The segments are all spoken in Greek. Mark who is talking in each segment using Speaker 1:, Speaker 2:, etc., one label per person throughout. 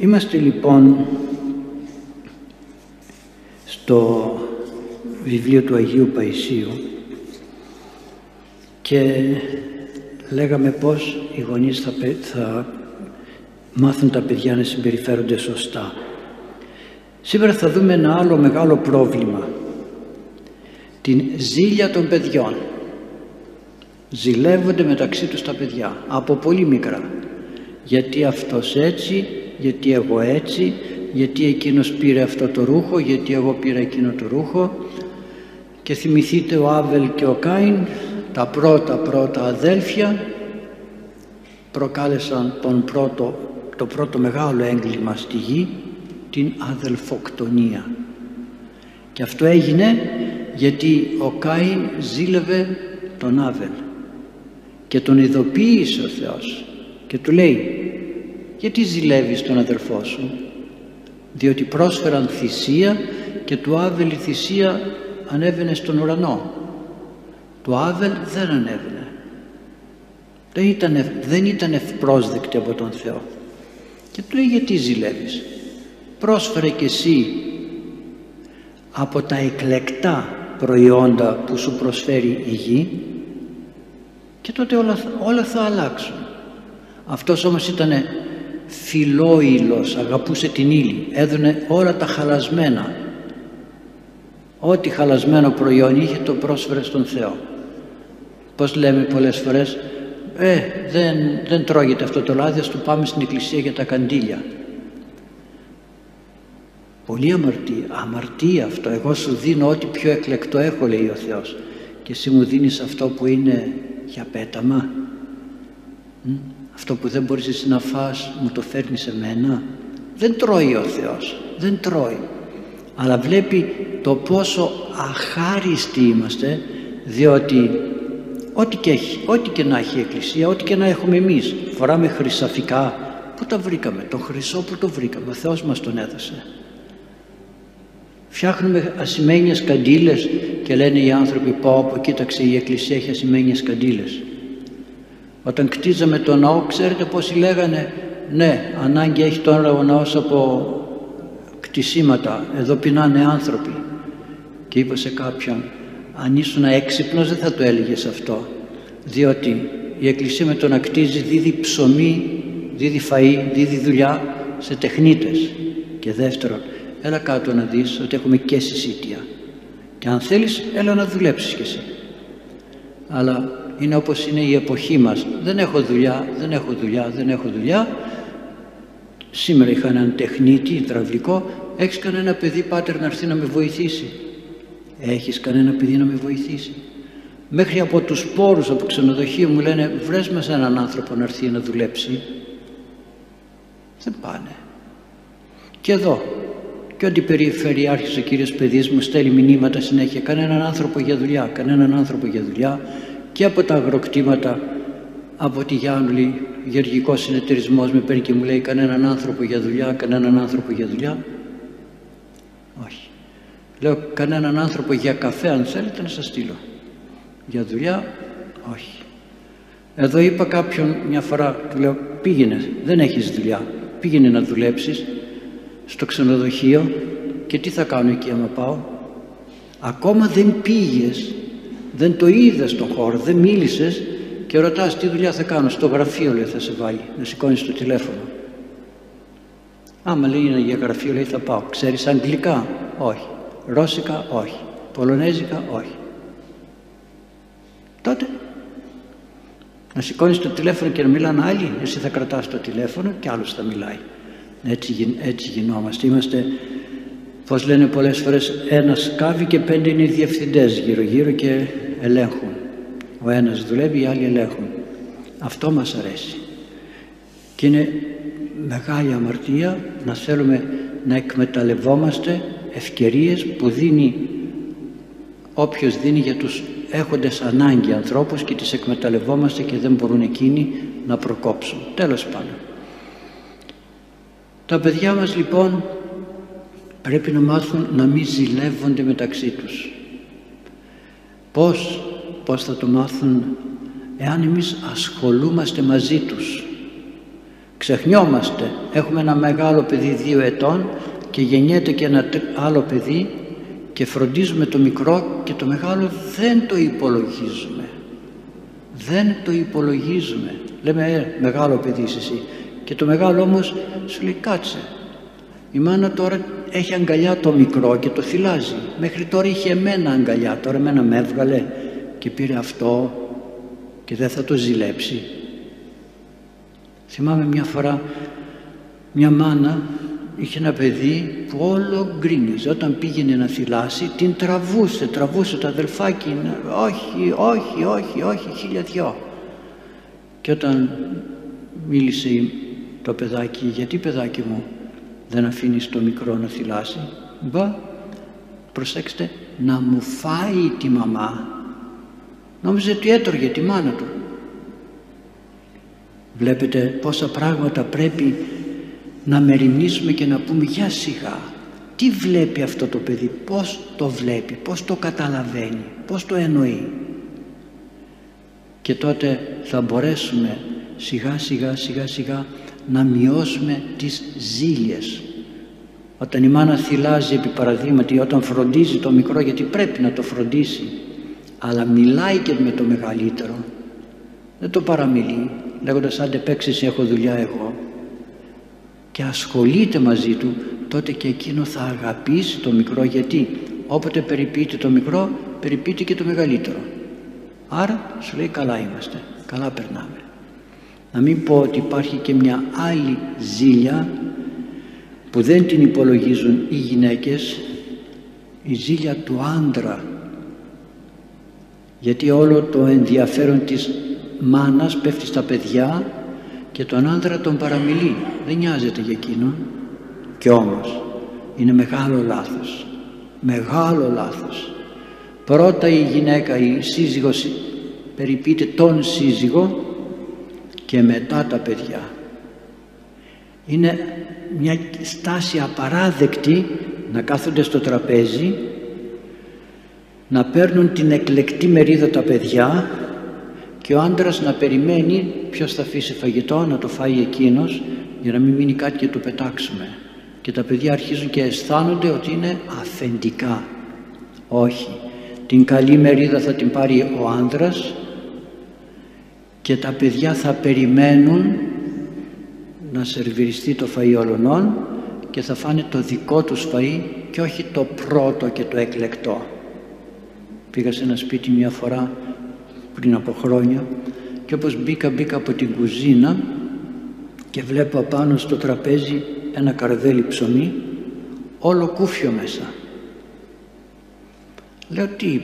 Speaker 1: Είμαστε λοιπόν στο βιβλίο του Αγίου Παϊσίου και λέγαμε πως οι γονείς θα, θα μάθουν τα παιδιά να συμπεριφέρονται σωστά. Σήμερα θα δούμε ένα άλλο μεγάλο πρόβλημα. Την ζήλια των παιδιών. Ζηλεύονται μεταξύ τους τα παιδιά από πολύ μικρά. Γιατί αυτός έτσι, γιατί εγώ έτσι, γιατί εκείνος πήρε αυτό το ρούχο, γιατί εγώ πήρα εκείνο το ρούχο. Και θυμηθείτε ο Άβελ και ο Κάιν τα πρώτα πρώτα αδέλφια προκάλεσαν τον πρώτο, το πρώτο μεγάλο έγκλημα στη γη την αδελφοκτονία. Και αυτό έγινε γιατί ο Κάιν ζήλευε τον Άβελ και τον ειδοποίησε ο Θεός και του λέει γιατί ζηλεύεις τον αδελφό σου διότι πρόσφεραν θυσία και του Άβελ η θυσία ανέβαινε στον ουρανό. Του Άβελ δεν ανέβαινε. Δεν ήταν, δεν ήταν ευπρόσδεκτη από τον Θεό. Και του λέει γιατί ζηλεύεις; Πρόσφερε και εσύ από τα εκλεκτά προϊόντα που σου προσφέρει η γη και τότε όλα, όλα θα αλλάξουν αυτός όμως ήταν φιλόιλος, αγαπούσε την ύλη, έδωνε όλα τα χαλασμένα. Ό,τι χαλασμένο προϊόν είχε το πρόσφερε στον Θεό. Πώς λέμε πολλές φορές, ε, δεν, δεν τρώγεται αυτό το λάδι, ας το πάμε στην εκκλησία για τα καντήλια. Πολύ αμαρτία, αμαρτία αυτό. Εγώ σου δίνω ό,τι πιο εκλεκτό έχω, λέει ο Θεός. Και εσύ μου δίνεις αυτό που είναι για πέταμα. Αυτό που δεν μπορείς εσύ να φας μου το φέρνει σε μένα. Δεν τρώει ο Θεός, δεν τρώει. Αλλά βλέπει το πόσο αχάριστοι είμαστε διότι ό,τι και, έχει, ό,τι και να έχει η Εκκλησία, ό,τι και να έχουμε εμείς, φοράμε χρυσαφικά, πού τα βρήκαμε, το χρυσό που το βρήκαμε, ο Θεός μας τον έδωσε. Φτιάχνουμε ασημένιες καντήλες και λένε οι άνθρωποι πω από κοίταξε η Εκκλησία έχει ασημένιες καντήλες. Όταν κτίζαμε τον ναό, ξέρετε πόσοι λέγανε ναι, ανάγκη έχει τώρα ο ναός από κτισήματα, εδώ πεινάνε άνθρωποι. Και είπα σε κάποιον, αν ήσουν έξυπνος δεν θα το έλεγες αυτό, διότι η Εκκλησία με το να κτίζει δίδει ψωμί, δίδει φαΐ, δίδει δουλειά σε τεχνίτες. Και δεύτερον, έλα κάτω να δεις ότι έχουμε και συσίτια. Και αν θέλεις, έλα να δουλέψεις κι εσύ. Αλλά είναι όπως είναι η εποχή μας. Δεν έχω δουλειά, δεν έχω δουλειά, δεν έχω δουλειά. Σήμερα είχα έναν τεχνίτη, υδραυλικό, έχεις κανένα παιδί πάτερ να έρθει να με βοηθήσει; Έχεις κανένα παιδί να με βοηθήσει; Μέχρι από τους πόρους από ξενοδοχείο μου λένε βρες μας έναν άνθρωπο να έρθει να δουλέψει. Δεν πάνε. Και εδώ και ό,τι περιφερειάρχης ο κύριος παιδής μου στέλνει μηνύματα συνέχεια κανέναν άνθρωπο για δουλειά, κανέναν άνθρωπο για δουλειά και από τα αγροκτήματα από τη Γιάννουλη γεωργικός συνεταιρισμός με παίρνει και μου λέει κανέναν άνθρωπο για δουλειά, κανέναν άνθρωπο για δουλειά. Όχι. Λέω κανέναν άνθρωπο για καφέ αν θέλετε να σας στείλω. Για δουλειά όχι. Εδώ είπα κάποιον μια φορά, του λέω πήγαινε, δεν έχεις δουλειά, πήγαινε να δουλέψεις στο ξενοδοχείο και τι θα κάνω εκεί άμα πάω; Ακόμα δεν πήγες δεν το είδες στον χώρο, δεν μίλησες και ρωτάς τι δουλειά θα κάνω, στο γραφείο λέει θα σε βάλει, να σηκώνεις το τηλέφωνο. Άμα λέει είναι για γραφείο λέει θα πάω. Ξέρεις αγγλικά, όχι. Ρώσικα, όχι. Πολωνέζικα, όχι. Τότε να σηκώνεις το τηλέφωνο και να μιλάνε άλλοι, εσύ θα κρατάς το τηλέφωνο και άλλος θα μιλάει. Έτσι, έτσι γινόμαστε. Είμαστε Πώς λένε πολλές φορές ένας σκάβει και πέντε είναι οι διευθυντές γύρω γύρω και ελέγχουν. Ο ένας δουλεύει, οι άλλοι ελέγχουν. Αυτό μας αρέσει. Και είναι μεγάλη αμαρτία να θέλουμε να εκμεταλλευόμαστε ευκαιρίες που δίνει όποιος δίνει για τους έχοντες ανάγκη ανθρώπους και τις εκμεταλλευόμαστε και δεν μπορούν εκείνοι να προκόψουν. Τέλος πάντων. Τα παιδιά μας λοιπόν πρέπει να μάθουν να μην ζηλεύονται μεταξύ τους. Πώς, πώς θα το μάθουν εάν εμείς ασχολούμαστε μαζί τους. Ξεχνιόμαστε. Έχουμε ένα μεγάλο παιδί δύο ετών και γεννιέται και ένα άλλο παιδί και φροντίζουμε το μικρό και το μεγάλο δεν το υπολογίζουμε. Δεν το υπολογίζουμε. Λέμε ε, μεγάλο παιδί είσαι εσύ. Και το μεγάλο όμως σου λέει κάτσε. Η μάνα τώρα έχει αγκαλιά το μικρό και το θυλάζει. Μέχρι τώρα είχε εμένα αγκαλιά, τώρα εμένα με έβγαλε και πήρε αυτό και δεν θα το ζηλέψει. Θυμάμαι μια φορά μια μάνα είχε ένα παιδί που όλο γκρίνιζε. Όταν πήγαινε να θυλάσει την τραβούσε, τραβούσε το αδελφάκι. Όχι, όχι, όχι, όχι, χίλια δυο. Και όταν μίλησε το παιδάκι, γιατί παιδάκι μου δεν αφήνεις το μικρό να θυλάσει. Μπα, προσέξτε, να μου φάει τη μαμά. Νόμιζε ότι έτρωγε τη μάνα του. Βλέπετε πόσα πράγματα πρέπει να μεριμνήσουμε και να πούμε για σιγά. Τι βλέπει αυτό το παιδί, πώς το βλέπει, πώς το καταλαβαίνει, πώς το εννοεί. Και τότε θα μπορέσουμε σιγά σιγά σιγά σιγά να μειώσουμε τις ζήλιες. Όταν η μάνα θυλάζει επί παραδείγματι, όταν φροντίζει το μικρό γιατί πρέπει να το φροντίσει αλλά μιλάει και με το μεγαλύτερο δεν το παραμιλεί λέγοντας άντε παίξεις έχω δουλειά εγώ και ασχολείται μαζί του τότε και εκείνο θα αγαπήσει το μικρό γιατί όποτε περιποιείται το μικρό περιποιείται και το μεγαλύτερο. Άρα σου λέει καλά είμαστε καλά περνάμε να μην πω ότι υπάρχει και μια άλλη ζήλια που δεν την υπολογίζουν οι γυναίκες η ζήλια του άντρα. Γιατί όλο το ενδιαφέρον της μάνας πέφτει στα παιδιά και τον άντρα τον παραμιλεί. Δεν νοιάζεται για εκείνον. Και όμως είναι μεγάλο λάθος. Μεγάλο λάθος. Πρώτα η γυναίκα η σύζυγος περιποιείται τον σύζυγο και μετά τα παιδιά. Είναι μια στάση απαράδεκτη να κάθονται στο τραπέζι να παίρνουν την εκλεκτή μερίδα τα παιδιά και ο άντρας να περιμένει ποιος θα αφήσει φαγητό να το φάει εκείνος για να μην μείνει κάτι και το πετάξουμε. Και τα παιδιά αρχίζουν και αισθάνονται ότι είναι αφεντικά. Όχι. Την καλή μερίδα θα την πάρει ο άντρας και τα παιδιά θα περιμένουν να σερβιριστεί το φαΐ όλων και θα φάνε το δικό τους φαΐ και όχι το πρώτο και το εκλεκτό. Πήγα σε ένα σπίτι μια φορά πριν από χρόνια και όπως μπήκα μπήκα από την κουζίνα και βλέπω απάνω στο τραπέζι ένα καρδέλι ψωμί όλο κούφιο μέσα. Λέω τι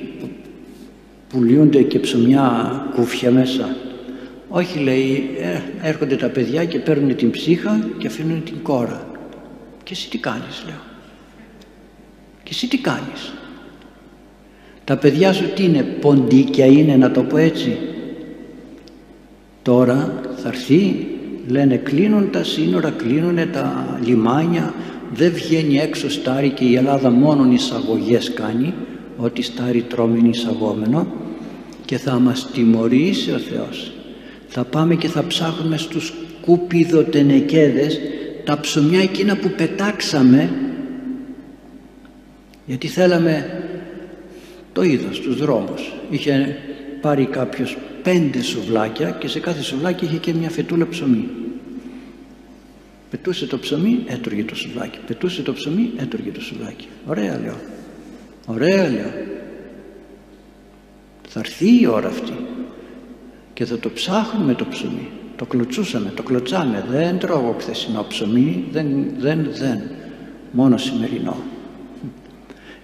Speaker 1: πουλιούνται και ψωμιά κούφια μέσα. Όχι λέει ε, έρχονται τα παιδιά και παίρνουν την ψύχα και αφήνουν την κόρα. Και εσύ τι κάνεις λέω. Και εσύ τι κάνεις. Τα παιδιά σου τι είναι, ποντίκια είναι να το πω έτσι. Τώρα θα έρθει, λένε κλείνουν τα σύνορα, κλείνουν τα λιμάνια, δεν βγαίνει έξω στάρι και η Ελλάδα μόνον εισαγωγές κάνει, ό,τι στάρι τρώμην εισαγόμενο και θα μας τιμωρήσει ο Θεός. Θα πάμε και θα ψάχνουμε στους κουπιδοτενεκέδες τα ψωμιά εκείνα που πετάξαμε γιατί θέλαμε το είδα στους δρόμους. Είχε πάρει κάποιος πέντε σουβλάκια και σε κάθε σουβλάκι είχε και μια φετούλα ψωμί. Πετούσε το ψωμί έτρωγε το σουβλάκι. Πετούσε το ψωμί έτρωγε το σουβλάκι. Ωραία λέω. Ωραία λέω. Θα έρθει η ώρα αυτή και θα το ψάχνουμε το ψωμί. Το κλωτσούσαμε, το κλωτσάμε. Δεν τρώγω χθεσινό ψωμί δεν, δεν, δεν. Μόνο σημερινό.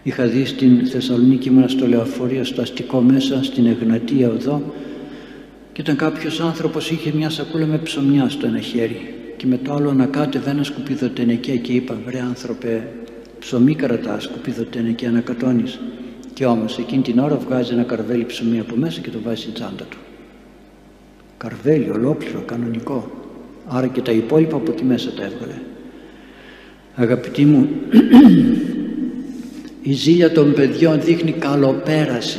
Speaker 1: Είχα δει στην Θεσσαλονίκη ήμουν στο λεωφορείο, στο αστικό μέσα, στην Εγνατία οδό και ήταν κάποιος άνθρωπος είχε μια σακούλα με ψωμιά στο ένα χέρι. Και με το άλλο ανακάτευε ένα σκουπιδοτενεκέ και είπα βρε άνθρωπε ψωμί κρατάς σκουπιδοτενεκέ ανακατώνεις και όμως εκείνη την ώρα βγάζει ένα καρβέλι ψωμί από μέσα και το βάζει στην τσάντα του καρβέλι ολόκληρο κανονικό. Άρα και τα υπόλοιπα από τη μέσα τα έβγαλε. Αγαπητοί μου η ζήλια των παιδιών δείχνει καλοπέραση.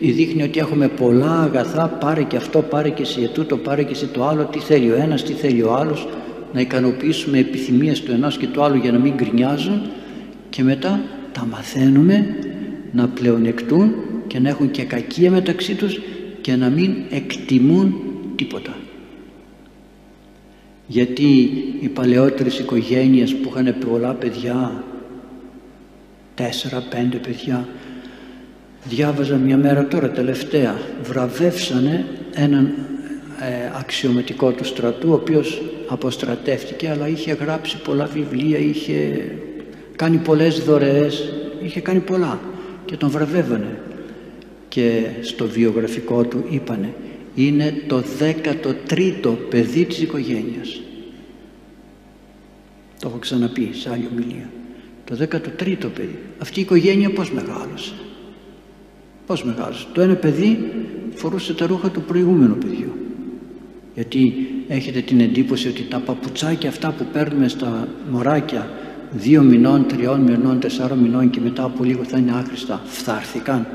Speaker 1: Δείχνει ότι έχουμε πολλά αγαθά πάρε και αυτό πάρε και εσύ τούτο πάρε και εσύ το άλλο. Τι θέλει ο ένας τι θέλει ο άλλος. Να ικανοποιήσουμε επιθυμίες του ενός και του άλλου για να μην γκρινιάζουν. Και μετά τα μαθαίνουμε να πλεονεκτούν και να έχουν και κακία μεταξύ τους και να μην εκτιμούν τίποτα. Γιατί οι παλαιότερες οικογένειες που είχαν πολλά παιδιά τέσσερα, πέντε παιδιά διάβαζα μια μέρα τώρα τελευταία βραβεύσανε έναν ε, αξιωματικό του στρατού ο οποίος αποστρατεύτηκε αλλά είχε γράψει πολλά βιβλία είχε κάνει πολλές δωρεές είχε κάνει πολλά και τον βραβεύανε και στο βιογραφικό του είπανε είναι το 13ο παιδί της οικογένειας το έχω ξαναπεί σε άλλη ομιλία. Το 13ο παιδί. Αυτή η οικογένεια πως μεγάλωσε; Πως μεγάλωσε; Το ένα παιδί φορούσε τα ρούχα του προηγούμενου παιδιού. Γιατί έχετε την εντύπωση ότι τα παπουτσάκια αυτά που παίρνουμε στα μωράκια δύο μηνών, τριών μηνών, τεσσάρων μηνών και μετά από λίγο θα είναι άχρηστα φθάρθηκαν;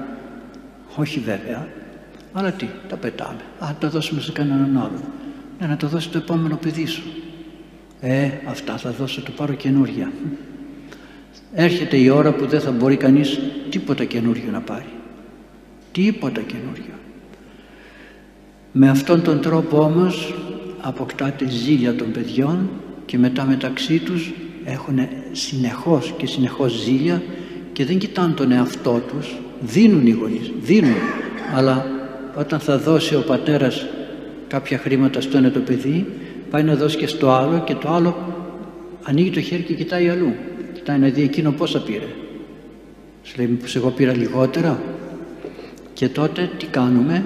Speaker 1: Όχι βέβαια. Αλλά τι, τα πετάμε. Α, τα δώσουμε σε κανέναν άλλο. Ναι, να το δώσει το επόμενο παιδί σου. Ε, αυτά θα δώσω, το πάρω καινούρια. Έρχεται η ώρα που δεν θα μπορεί κανείς τίποτα καινούριο να πάρει. Τίποτα καινούριο. Με αυτόν τον τρόπο όμως αποκτάται ζήλια των παιδιών και μετά μεταξύ τους έχουν συνεχώς και συνεχώς ζήλια και δεν κοιτάνε τον εαυτό τους δίνουν οι γονείς, δίνουν. Αλλά όταν θα δώσει ο πατέρας κάποια χρήματα στο ένα το παιδί πάει να δώσει και στο άλλο και το άλλο ανοίγει το χέρι και κοιτάει αλλού. Κοιτάει να δει εκείνο πόσα πήρε. Σου λέει μήπως εγώ πήρα λιγότερα; Και τότε τι κάνουμε;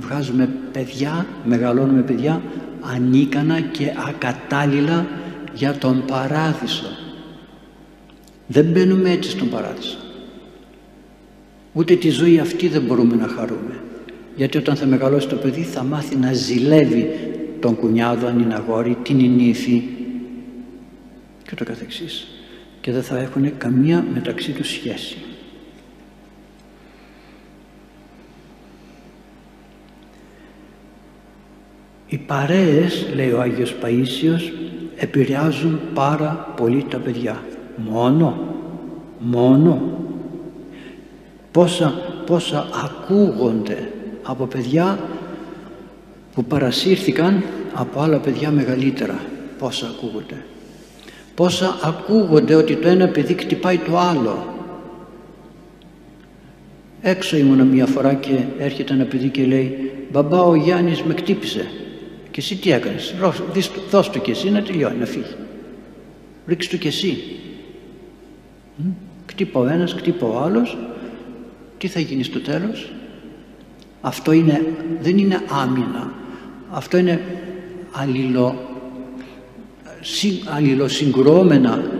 Speaker 1: Βγάζουμε παιδιά μεγαλώνουμε παιδιά ανίκανα και ακατάλληλα για τον παράδεισο. Δεν μπαίνουμε έτσι στον παράδεισο ούτε τη ζωή αυτή δεν μπορούμε να χαρούμε γιατί όταν θα μεγαλώσει το παιδί θα μάθει να ζηλεύει τον κουνιάδο αν είναι αγόρι, την νύφη και το καθεξής και δεν θα έχουν καμία μεταξύ τους σχέση. Οι παρέες, λέει ο Άγιος Παΐσιος, επηρεάζουν πάρα πολύ τα παιδιά. Μόνο, μόνο. Πόσα, πόσα ακούγονται από παιδιά που παρασύρθηκαν από άλλα παιδιά μεγαλύτερα. Πόσα ακούγονται. Πόσα ακούγονται ότι το ένα παιδί κτυπάει το άλλο. Έξω ήμουνα μια φορά και έρχεται ένα παιδί και λέει «Μπαμπά ο Γιάννης με κτύπησε». Και εσύ τι έκανες, δώσ' του και εσύ να τελειώνει, να φύγει. Ρίξ' του και εσύ. Κτύπα ο ένας, κτύπα ο άλλος. Τι θα γίνει στο τέλος; Αυτό είναι, δεν είναι άμυνα. Αυτό είναι αλληλο, αλληλοσυγκρόμενα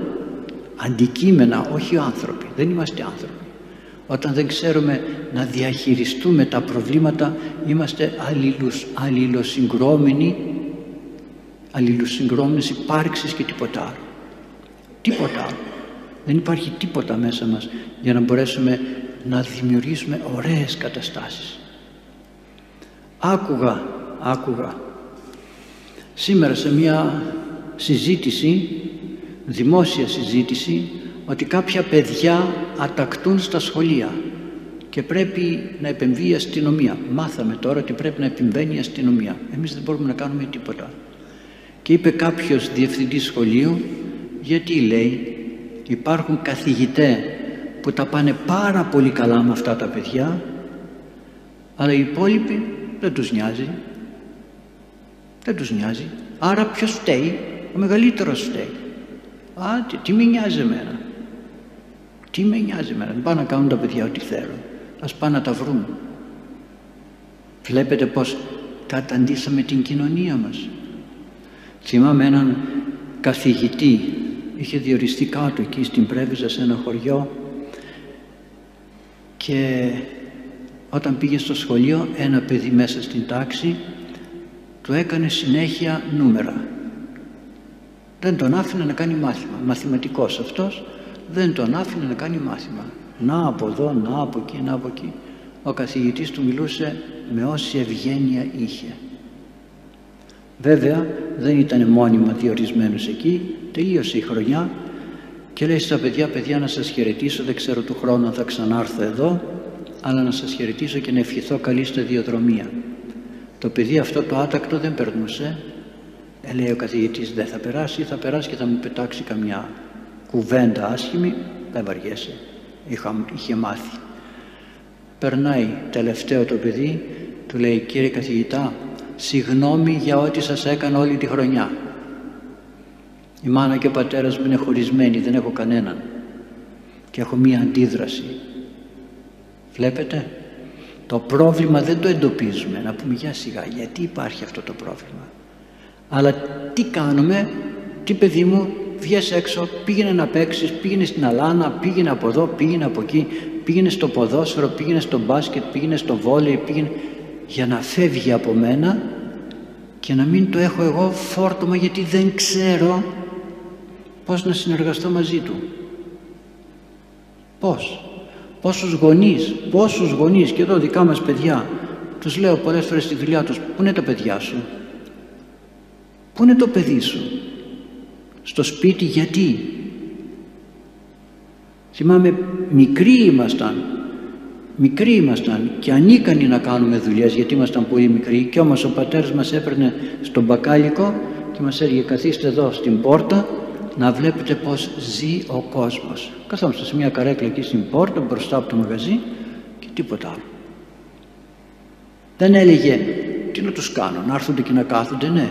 Speaker 1: αντικείμενα, όχι άνθρωποι. Δεν είμαστε άνθρωποι. Όταν δεν ξέρουμε να διαχειριστούμε τα προβλήματα είμαστε αλληλους, αλληλοσυγκρόμενοι αλληλοσυγκρόμενες υπάρξεις και τίποτα άλλο. Τίποτα άλλο. Δεν υπάρχει τίποτα μέσα μας για να μπορέσουμε να δημιουργήσουμε ωραίες καταστάσεις. Άκουγα, άκουγα σήμερα σε μια συζήτηση, δημόσια συζήτηση ότι κάποια παιδιά ατακτούν στα σχολεία και πρέπει να επεμβεί η αστυνομία. Μάθαμε τώρα ότι πρέπει να επεμβαίνει η αστυνομία. Εμείς δεν μπορούμε να κάνουμε τίποτα. Και είπε κάποιος διευθυντής σχολείου, γιατί λέει υπάρχουν καθηγητές που τα πάνε πάρα πολύ καλά με αυτά τα παιδιά, αλλά οι υπόλοιποι δεν τους νοιάζει. Δεν τους νοιάζει. Άρα ποιος φταίει, ο μεγαλύτερος φταίει. Α, τι, τι με νοιάζει εμένα; Τι με νοιάζει εμένα, δεν πάνε να κάνουν τα παιδιά ό,τι θέλουν. Ας πάνε να τα βρουν. Βλέπετε πως καταντήσαμε την κοινωνία μας. Θυμάμαι έναν καθηγητή, είχε διοριστεί κάτω εκεί στην Πρέβιζα σε ένα χωριό και όταν πήγε στο σχολείο ένα παιδί μέσα στην τάξη του έκανε συνέχεια νούμερα. Δεν τον άφηνε να κάνει μάθημα. Μαθηματικός αυτός δεν τον άφηνε να κάνει μάθημα. Να από εδώ, να από εκεί, να από εκεί. ο καθηγητής του μιλούσε με όση ευγένεια είχε. Βέβαια δεν ήταν μόνιμα διορισμένος εκεί, τελείωσε η χρονιά και λέει στα παιδιά, παιδιά να σας χαιρετήσω, δεν ξέρω του χρόνου αν θα ξανάρθω εδώ, αλλά να σας χαιρετήσω και να ευχηθώ καλή σταδιοδρομία. Το παιδί αυτό το άτακτο δεν περνούσε, ε, λέει ο καθηγητής δεν θα περάσει, θα περάσει και θα μου πετάξει καμιά κουβέντα άσχημη, δεν βαριέσαι, Είχα, είχε μάθει. Περνάει τελευταίο το παιδί, του λέει κύριε καθηγητά, συγγνώμη για ό,τι σας έκανα όλη τη χρονιά. Η μάνα και ο πατέρας μου είναι χωρισμένοι, δεν έχω κανέναν. Και έχω μία αντίδραση. Βλέπετε, το πρόβλημα δεν το εντοπίζουμε. Να πούμε για σιγά, γιατί υπάρχει αυτό το πρόβλημα; Αλλά τι κάνουμε, τι παιδί μου, βγες έξω, πήγαινε να παίξεις, πήγαινε στην αλάνα, πήγαινε από εδώ, πήγαινε από εκεί, πήγαινε στο ποδόσφαιρο, πήγαινε στο μπάσκετ, πήγαινε στο βόλεϊ, πήγαινε για να φεύγει από μένα και να μην το έχω εγώ φόρτωμα γιατί δεν ξέρω πώς να συνεργαστώ μαζί του. Πώς. Πόσους γονείς, πόσους γονείς και εδώ δικά μας παιδιά τους λέω πολλές φορές στη δουλειά τους πού είναι τα παιδιά σου; Πού είναι το παιδί σου; Στο σπίτι γιατί; Θυμάμαι μικροί ήμασταν μικροί ήμασταν και ανίκανοι να κάνουμε δουλειές γιατί ήμασταν πολύ μικροί και όμως ο πατέρας μας έπαιρνε στον μπακάλικο και μας έλεγε καθίστε εδώ στην πόρτα να βλέπετε πως ζει ο κόσμος. Καθόμαστε σε μια καρέκλα εκεί στην πόρτα μπροστά από το μαγαζί και τίποτα άλλο. Δεν έλεγε τι να τους κάνω, να έρθουν και να κάθονται, ναι.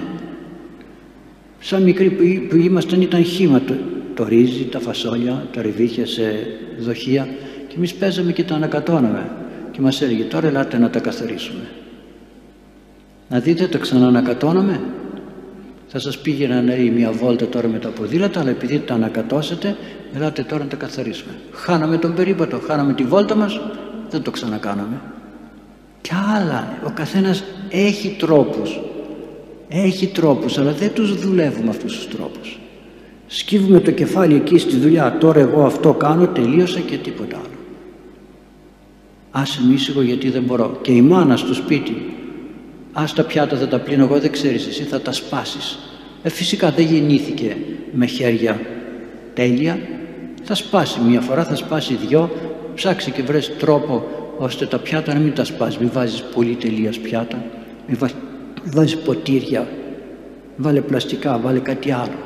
Speaker 1: Σαν μικροί που ήμασταν ήταν χήμα το, το ρύζι, τα φασόλια, τα ρεβίχια σε δοχεία και εμείς παίζαμε και τα ανακατώναμε και μας έλεγε τώρα ελάτε να τα καθαρίσουμε. Να δείτε τα ξαναανακατώναμε θα σας πήγαινα να ρίξει μια βόλτα τώρα με τα ποδήλατα αλλά επειδή τα ανακατώσετε ελάτε τώρα να τα καθαρίσουμε. Χάναμε τον περίπατο, χάναμε τη βόλτα μας, δεν το ξανακάναμε. Κι άλλα, ο καθένας έχει τρόπους. Έχει τρόπους, αλλά δεν τους δουλεύουμε αυτούς τους τρόπους. Σκύβουμε το κεφάλι εκεί στη δουλειά, τώρα εγώ αυτό κάνω, τελείωσα και τίποτα άλλο. Άσε με γιατί δεν μπορώ. Και η μάνα στο σπίτι ας τα πιάτα θα τα πλύνω εγώ δεν ξέρεις εσύ θα τα σπάσεις. Ε, φυσικά δεν γεννήθηκε με χέρια. Τέλεια. Θα σπάσει μια φορά θα σπάσει δυο. Ψάξει και βρες τρόπο ώστε τα πιάτα να μην τα σπάσει μην βάζεις πολύ τελείας πιάτα. Μην βάζεις ποτήρια. Βάλε πλαστικά βάλε κάτι άλλο.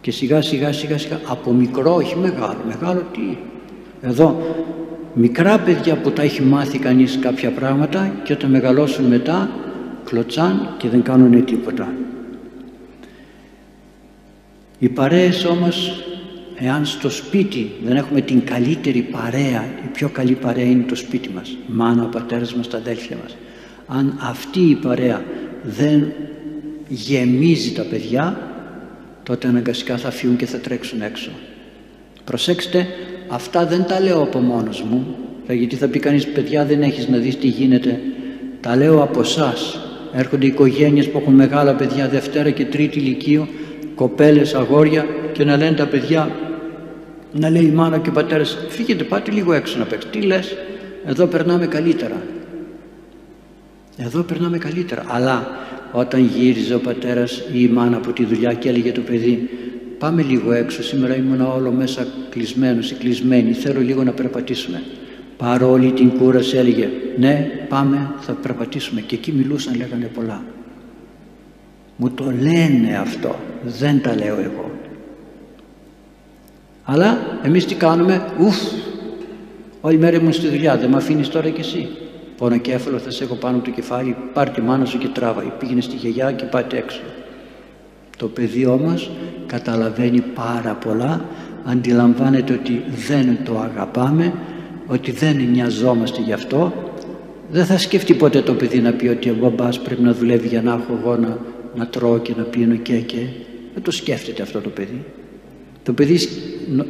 Speaker 1: Και σιγά σιγά σιγά σιγά από μικρό όχι μεγάλο μεγάλο τι; Εδώ μικρά παιδιά που τα έχει μάθει κανείς κάποια πράγματα και όταν μεγαλώσουν μετά κλωτσάν και δεν κάνουν τίποτα. Οι παρέες όμως εάν στο σπίτι δεν έχουμε την καλύτερη παρέα η πιο καλή παρέα είναι το σπίτι μας μάνα, ο πατέρας μας, τα αδέλφια μας αν αυτή η παρέα δεν γεμίζει τα παιδιά τότε αναγκαστικά θα φύγουν και θα τρέξουν έξω προσέξτε αυτά δεν τα λέω από μόνος μου. Γιατί θα πει κανείς παιδιά δεν έχεις να δεις τι γίνεται τα λέω από εσάς. έρχονται οικογένειες που έχουν μεγάλα παιδιά Δευτέρα και Τρίτη ηλικίου κοπέλες, αγόρια και να λένε τα παιδιά να λέει η μάνα και ο πατέρας φύγετε πάτε λίγο έξω να παίξετε τι λες; Εδώ περνάμε καλύτερα εδώ περνάμε καλύτερα αλλά όταν γύριζε ο πατέρας ή η μάνα από τη δουλειά και έλεγε το παιδί πάμε λίγο έξω. Σήμερα ήμουν όλο μέσα κλεισμένος ή κλεισμένη. Θέλω λίγο να περπατήσουμε. Παρόλη την κούραση έλεγε ναι πάμε θα περπατήσουμε και εκεί μιλούσαν λέγανε πολλά. Μου το λένε αυτό. Δεν τα λέω εγώ. Αλλά εμείς τι κάνουμε; Ουφ! Όλη μέρα ήμουν στη δουλειά. Δεν με αφήνεις τώρα κι εσύ. Πονοκέφαλο θα σε έχω πάνω το κεφάλι. Πάρ τη μάνα σου και τράβα. Πήγαινε στη γιαγιά και πάτε έξω το παιδί όμως καταλαβαίνει πάρα πολλά. Αντιλαμβάνεται ότι δεν το αγαπάμε ότι δεν νοιαζόμαστε γι' αυτό. Δεν θα σκεφτεί ποτέ το παιδί να πει ότι ο μπαμπάς πρέπει να δουλεύει για να έχω εγώ να, να τρώω και να πίνω και και. Δεν το σκέφτεται αυτό το παιδί. Το παιδί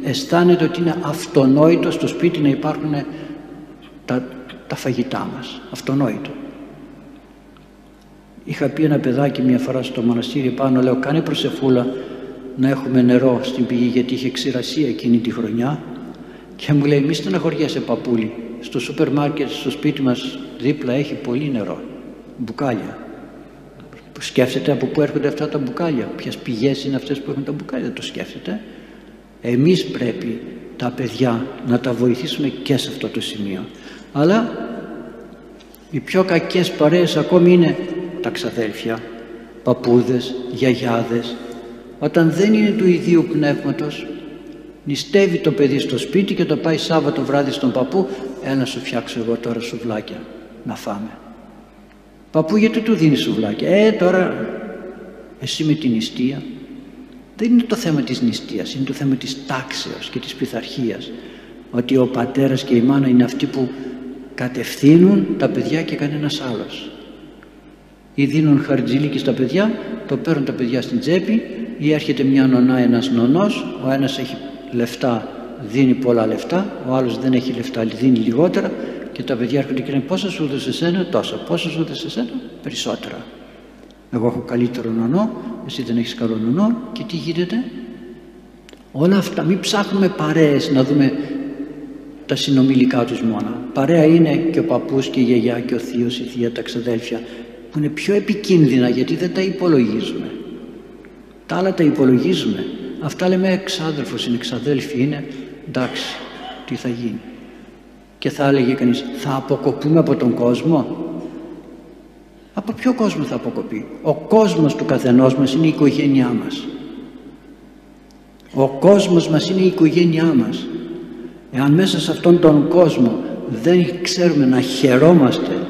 Speaker 1: αισθάνεται ότι είναι αυτονόητο στο σπίτι να υπάρχουν τα, τα φαγητά μας. Αυτονόητο Είχα πει ένα παιδάκι μια φορά στο μοναστήρι πάνω, λέω κάνε προσεφούλα να έχουμε νερό στην πηγή γιατί είχε ξηρασία εκείνη τη χρονιά. και μου λέει μη στεναχωριέσαι παππούλη. Στο σούπερ μάρκετ στο σπίτι μας δίπλα έχει πολύ νερό. Μπουκάλια σκέφτεται από πού έρχονται αυτά τα μπουκάλια ποιες πηγές είναι αυτές που έχουν τα μπουκάλια το σκέφτεται. Εμείς πρέπει τα παιδιά να τα βοηθήσουμε και σε αυτό το σημείο. Αλλά οι πιο κακές παρέες ακόμη είναι τα ξαδέλφια παππούδες, γιαγιάδες. Όταν δεν είναι του ιδίου πνεύματος νηστεύει το παιδί στο σπίτι και το πάει Σάββατο βράδυ στον παππού. Έλα σου φτιάξω εγώ τώρα σουβλάκια να φάμε παππού γιατί του δίνεις σουβλάκια; Ε τώρα εσύ με την νηστεία δεν είναι το θέμα της νηστείας είναι το θέμα της τάξεως και της πειθαρχίας. ότι ο πατέρας και η μάνα είναι αυτοί που κατευθύνουν τα παιδιά και κανένας άλλος ή δίνουν χαρτζήλικη στα παιδιά το παίρνουν τα παιδιά στην τσέπη ή έρχεται μια νονά ένας νονός ο ένας έχει λεφτά δίνει πολλά λεφτά ο άλλος δεν έχει λεφτά δίνει λιγότερα και τα παιδιά έρχονται και λένε πόσα σου έδωσε εσένα τόσα πόσα σου έδωσε εσένα περισσότερα εγώ έχω καλύτερο νονό εσύ δεν έχεις καλό νονό και τι γίνεται όλα αυτά μην ψάχνουμε παρέες να δούμε τα συνομιλικά τους μόνο παρέα είναι και ο παππούς και η γιαγιά και ο θείος η θεία τα ξαδέλφια που είναι πιο επικίνδυνα γιατί δεν τα υπολογίζουμε. Τα άλλα τα υπολογίζουμε. Αυτά λέμε εξάδελφος είναι εξαδέλφη είναι εντάξει τι θα γίνει. Και θα έλεγε κανείς θα αποκοπούμε από τον κόσμο από ποιο κόσμο θα αποκοπεί; Ο κόσμος του καθενός μας είναι η οικογένειά μας. Ο κόσμος μας είναι η οικογένειά μας. Εάν μέσα σε αυτόν τον κόσμο δεν ξέρουμε να χαιρόμαστε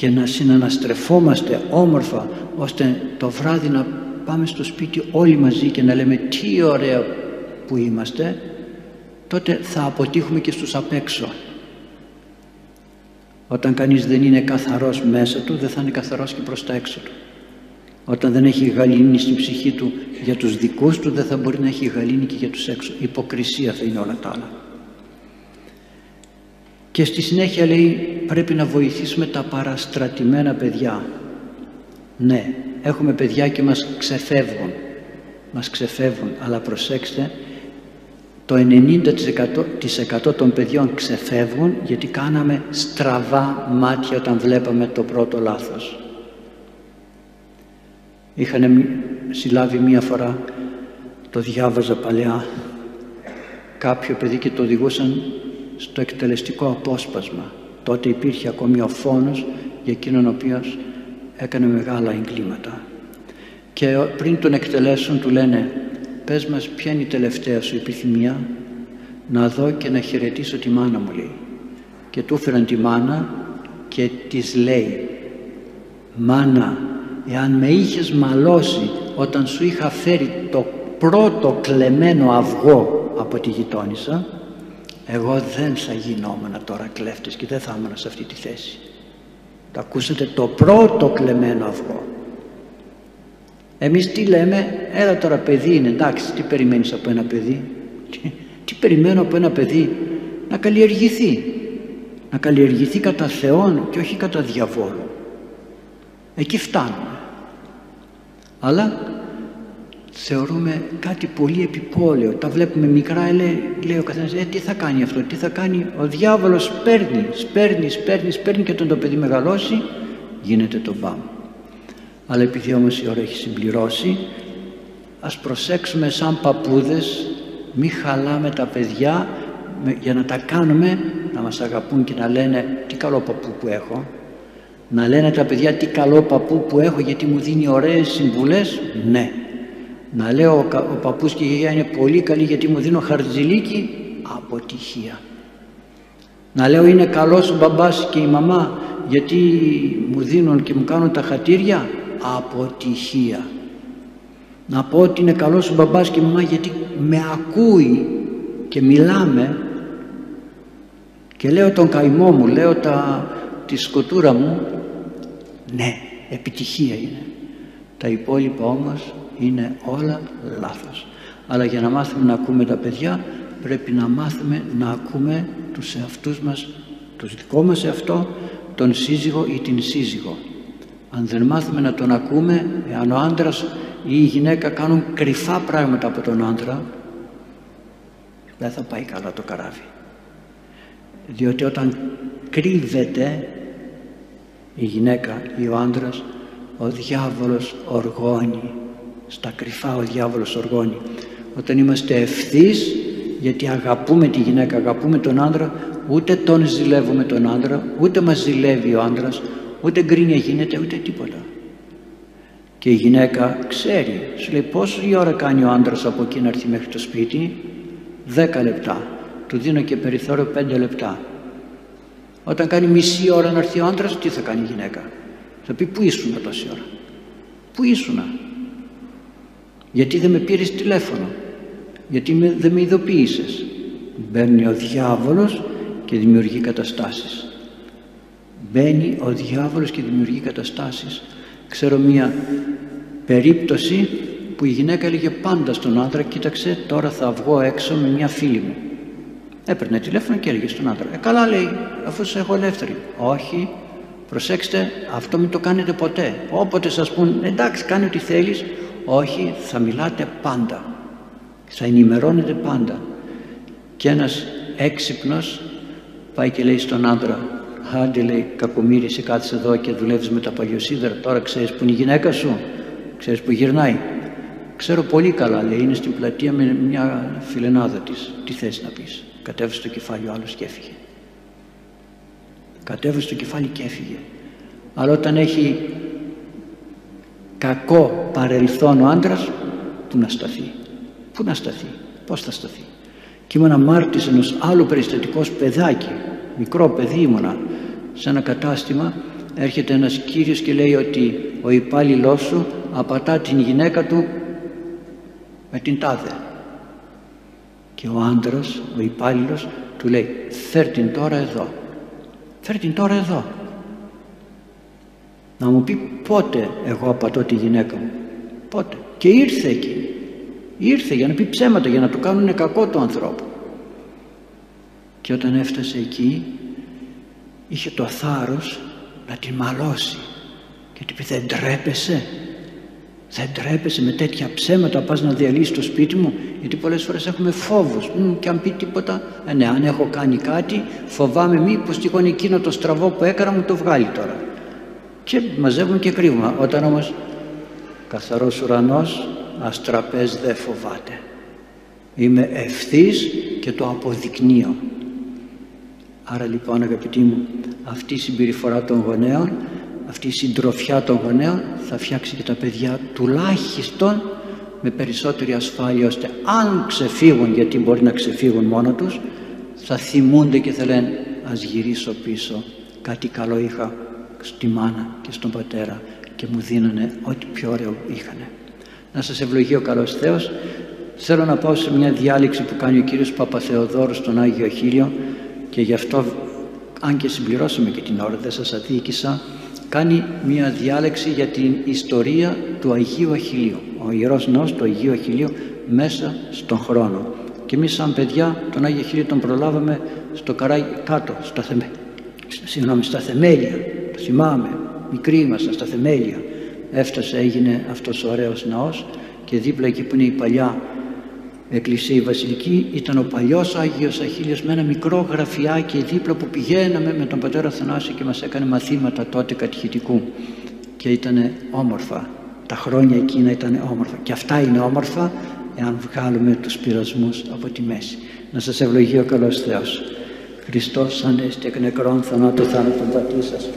Speaker 1: και να συναναστρεφόμαστε όμορφα ώστε το βράδυ να πάμε στο σπίτι όλοι μαζί και να λέμε τι ωραία που είμαστε τότε θα αποτύχουμε και στους απ' έξω. Όταν κανείς δεν είναι καθαρός μέσα του δεν θα είναι καθαρός και προς τα έξω του. Όταν δεν έχει γαλήνη στην ψυχή του για τους δικούς του δεν θα μπορεί να έχει γαλήνη και για τους έξω. Υποκρισία θα είναι όλα τα άλλα και στη συνέχεια λέει πρέπει να βοηθήσουμε τα παραστρατημένα παιδιά ναι έχουμε παιδιά και μας ξεφεύγουν μας ξεφεύγουν αλλά προσέξτε το 90% των παιδιών ξεφεύγουν γιατί κάναμε στραβά μάτια όταν βλέπαμε το πρώτο λάθος. Είχαν συλλάβει μία φορά το διάβαζα παλιά κάποιο παιδί και το οδηγούσαν στο εκτελεστικό απόσπασμα. Τότε υπήρχε ακόμη ο φόνος για εκείνον ο οποίος έκανε μεγάλα εγκλήματα. Και πριν τον εκτελέσουν του λένε πες μας ποια είναι η τελευταία σου επιθυμία; Να δω και να χαιρετήσω τη μάνα μου λέει. Και του έφεραν τη μάνα και της λέει μάνα εάν με είχες μαλώσει όταν σου είχα φέρει το πρώτο κλεμμένο αυγό από τη γειτόνισσα εγώ δεν θα γινόμουν τώρα κλέφτης και δεν θα ήμουν σε αυτή τη θέση. Το ακούσατε το πρώτο κλεμμένο αυγό. Εμείς τι λέμε έλα τώρα παιδί είναι εντάξει τι περιμένεις από ένα παιδί; Τι, τι περιμένω από ένα παιδί; Να καλλιεργηθεί. Να καλλιεργηθεί κατά Θεόν και όχι κατά διαβόλου. Εκεί φτάνουμε. Αλλά θεωρούμε κάτι πολύ επιπόλαιο. Τα βλέπουμε μικρά λέει, λέει ο καθένας ε, τι θα κάνει αυτό τι θα κάνει; Ο διάβολος παίρνει σπέρνει σπέρνει σπέρνει και όταν το παιδί μεγαλώσει γίνεται το μπαμ. Αλλά επειδή όμως η ώρα έχει συμπληρώσει ας προσέξουμε σαν παππούδες μη χαλάμε τα παιδιά για να τα κάνουμε να μας αγαπούν και να λένε τι καλό παππού που έχω να λένε τα παιδιά τι καλό παππού που έχω γιατί μου δίνει ωραίες συμβουλές ναι να λέω ο, ο παππούς και η γιαγιά είναι πολύ καλή γιατί μου δίνω χαρτζηλίκι αποτυχία. Να λέω είναι καλός ο μπαμπάς και η μαμά γιατί μου δίνουν και μου κάνουν τα χατήρια αποτυχία. Να πω ότι είναι καλός ο μπαμπάς και η μαμά γιατί με ακούει και μιλάμε και λέω τον καημό μου λέω τα, τη σκοτούρα μου. Ναι επιτυχία είναι. Τα υπόλοιπα όμως είναι όλα λάθος αλλά για να μάθουμε να ακούμε τα παιδιά πρέπει να μάθουμε να ακούμε τους εαυτούς μας το δικό μας εαυτό τον σύζυγο ή την σύζυγο αν δεν μάθουμε να τον ακούμε εάν ο άντρας ή η γυναίκα κάνουν κρυφά πράγματα από τον άντρα δεν θα πάει καλά το καράβι. Διότι όταν κρύβεται η γυναίκα ή ο άντρας, ο διάβολος οργώνει. Στα κρυφά ο διάβολος οργώνει. Όταν είμαστε ευθύς, γιατί αγαπούμε τη γυναίκα, αγαπούμε τον άντρα, ούτε τον ζηλεύουμε τον άντρα, ούτε μας ζηλεύει ο άντρας, ούτε γκρίνια γίνεται, ούτε τίποτα. Και η γυναίκα ξέρει, σου λέει πόση ώρα κάνει ο άντρας από εκεί να έρθει μέχρι το σπίτι, δέκα λεπτά. Του δίνω και περιθώριο πέντε λεπτά. Όταν κάνει μισή ώρα να έρθει ο άντρας, τι θα κάνει η γυναίκα; Θα πει πού ήσουν τόση ώρα; Πού ήσουνα; Γιατί δεν με πήρες τηλέφωνο. Γιατί δεν με ειδοποίησες. Μπαίνει ο διάβολος και δημιουργεί καταστάσεις. Μπαίνει ο διάβολος και δημιουργεί καταστάσεις. Ξέρω μία περίπτωση που η γυναίκα έλεγε πάντα στον άντρα κοίταξε τώρα θα βγω έξω με μια φίλη μου. Έπαιρνε τηλέφωνο και έλεγε στον άντρα. Ε, καλά λέει, αφού σε έχω ελεύθερη. Όχι, προσέξτε, αυτό μην το κάνετε ποτέ. Όποτε σας πούν, εντάξει, κάνει ό,τι θέλεις. Όχι, θα μιλάτε πάντα. Θα ενημερώνετε πάντα. Και ένας έξυπνος πάει και λέει στον άντρα, άντε λέει, κακομύρι, σε κάθεσαι εδώ και δουλεύεις με τα παλιοσίδερα. Τώρα ξέρεις που είναι η γυναίκα σου, ξέρεις που γυρνάει. Ξέρω πολύ καλά, λέει, είναι στην πλατεία με μια φιλενάδα της. Τι θες να πεις. Κατέβησε το κεφάλι ο άλλος και έφυγε. Κατέβησε το κεφάλι και έφυγε. Αλλά όταν έχει κακό παρελθόν ο άντρας, πού να σταθεί. Πού να σταθεί. Πώς θα σταθεί. Και ήμουν αμάρτης ενός άλλου περιστατικός παιδάκι. Μικρό παιδί ήμουνα. Σε ένα κατάστημα έρχεται ένας κύριος και λέει ότι ο υπάλληλός σου απατά την γυναίκα του με την τάδε και ο άντρας, ο υπάλληλος του λέει φέρ την τώρα εδώ φέρ την τώρα εδώ να μου πει πότε εγώ απατώ τη γυναίκα μου. Πότε. Και ήρθε εκεί. Ήρθε για να πει ψέματα για να του κάνουν κακό του ανθρώπου. Και όταν έφτασε εκεί είχε το θάρρος να την μαλώσει. Και του πει δεν τρέπεσαι. Δεν τρέπεσαι με τέτοια ψέματα πας να διαλύσεις το σπίτι μου γιατί πολλές φορές έχουμε φόβους. Μ, και αν πει τίποτα ε, ναι αν έχω κάνει κάτι φοβάμαι μήπως τυχόν εκείνο το στραβό που έκανα μου το βγάλει τώρα και μαζεύουμε και κρύβουμε όταν όμως καθαρός ουρανός αστραπές δεν φοβάται. Είμαι ευθύς και το αποδεικνύω. Άρα λοιπόν αγαπητοί μου αυτή η συμπεριφορά των γονέων αυτή η συντροφιά των γονέων θα φτιάξει και τα παιδιά τουλάχιστον με περισσότερη ασφάλεια ώστε αν ξεφύγουν γιατί μπορεί να ξεφύγουν μόνο τους θα θυμούνται και θα λένε ας γυρίσω πίσω. Κάτι καλό είχα στη μάνα και στον πατέρα και μου δίνανε ό,τι πιο ωραίο είχανε. Να σας ευλογεί ο καλός Θεός. Θέλω να πάω σε μια διάλεξη που κάνει ο κύριος Παπαθεοδόρος στον Άγιο Χίλιο και γι' αυτό αν και συμπληρώσαμε και την ώρα δεν σας αδίκησα κάνει μια διάλεξη για την ιστορία του Αγίου Αχιλίου. Ο Ιερός Ναός του Αγίου Αχιλίου μέσα στον χρόνο. Και εμείς σαν παιδιά τον Άγιο Αχιλίο τον προλάβαμε στο καράγι κάτω, στα, θεμε... Συγγνώμη, στα θεμέλια. Το θυμάμαι, μικροί ήμασταν στα θεμέλια. Έφτασε, έγινε αυτός ο ωραίος ναός και δίπλα εκεί που είναι η παλιά εκκλησία η βασιλική ήταν ο παλιός Άγιος Αχίλιος με ένα μικρό γραφιάκι δίπλα που πηγαίναμε με τον πατέρα Θανάση και μας έκανε μαθήματα τότε κατηχητικού. Και ήταν όμορφα. Τα χρόνια εκείνα ήταν όμορφα. Και αυτά είναι όμορφα εάν βγάλουμε τους πειρασμούς από τη μέση. Να σας ευλογεί ο καλός Θεός. Χριστός ανέστη εκ νεκρών θανάτου θάνατον πατήσας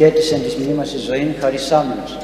Speaker 1: και έτησεν της μνήμας η ζωή χαρισάμενος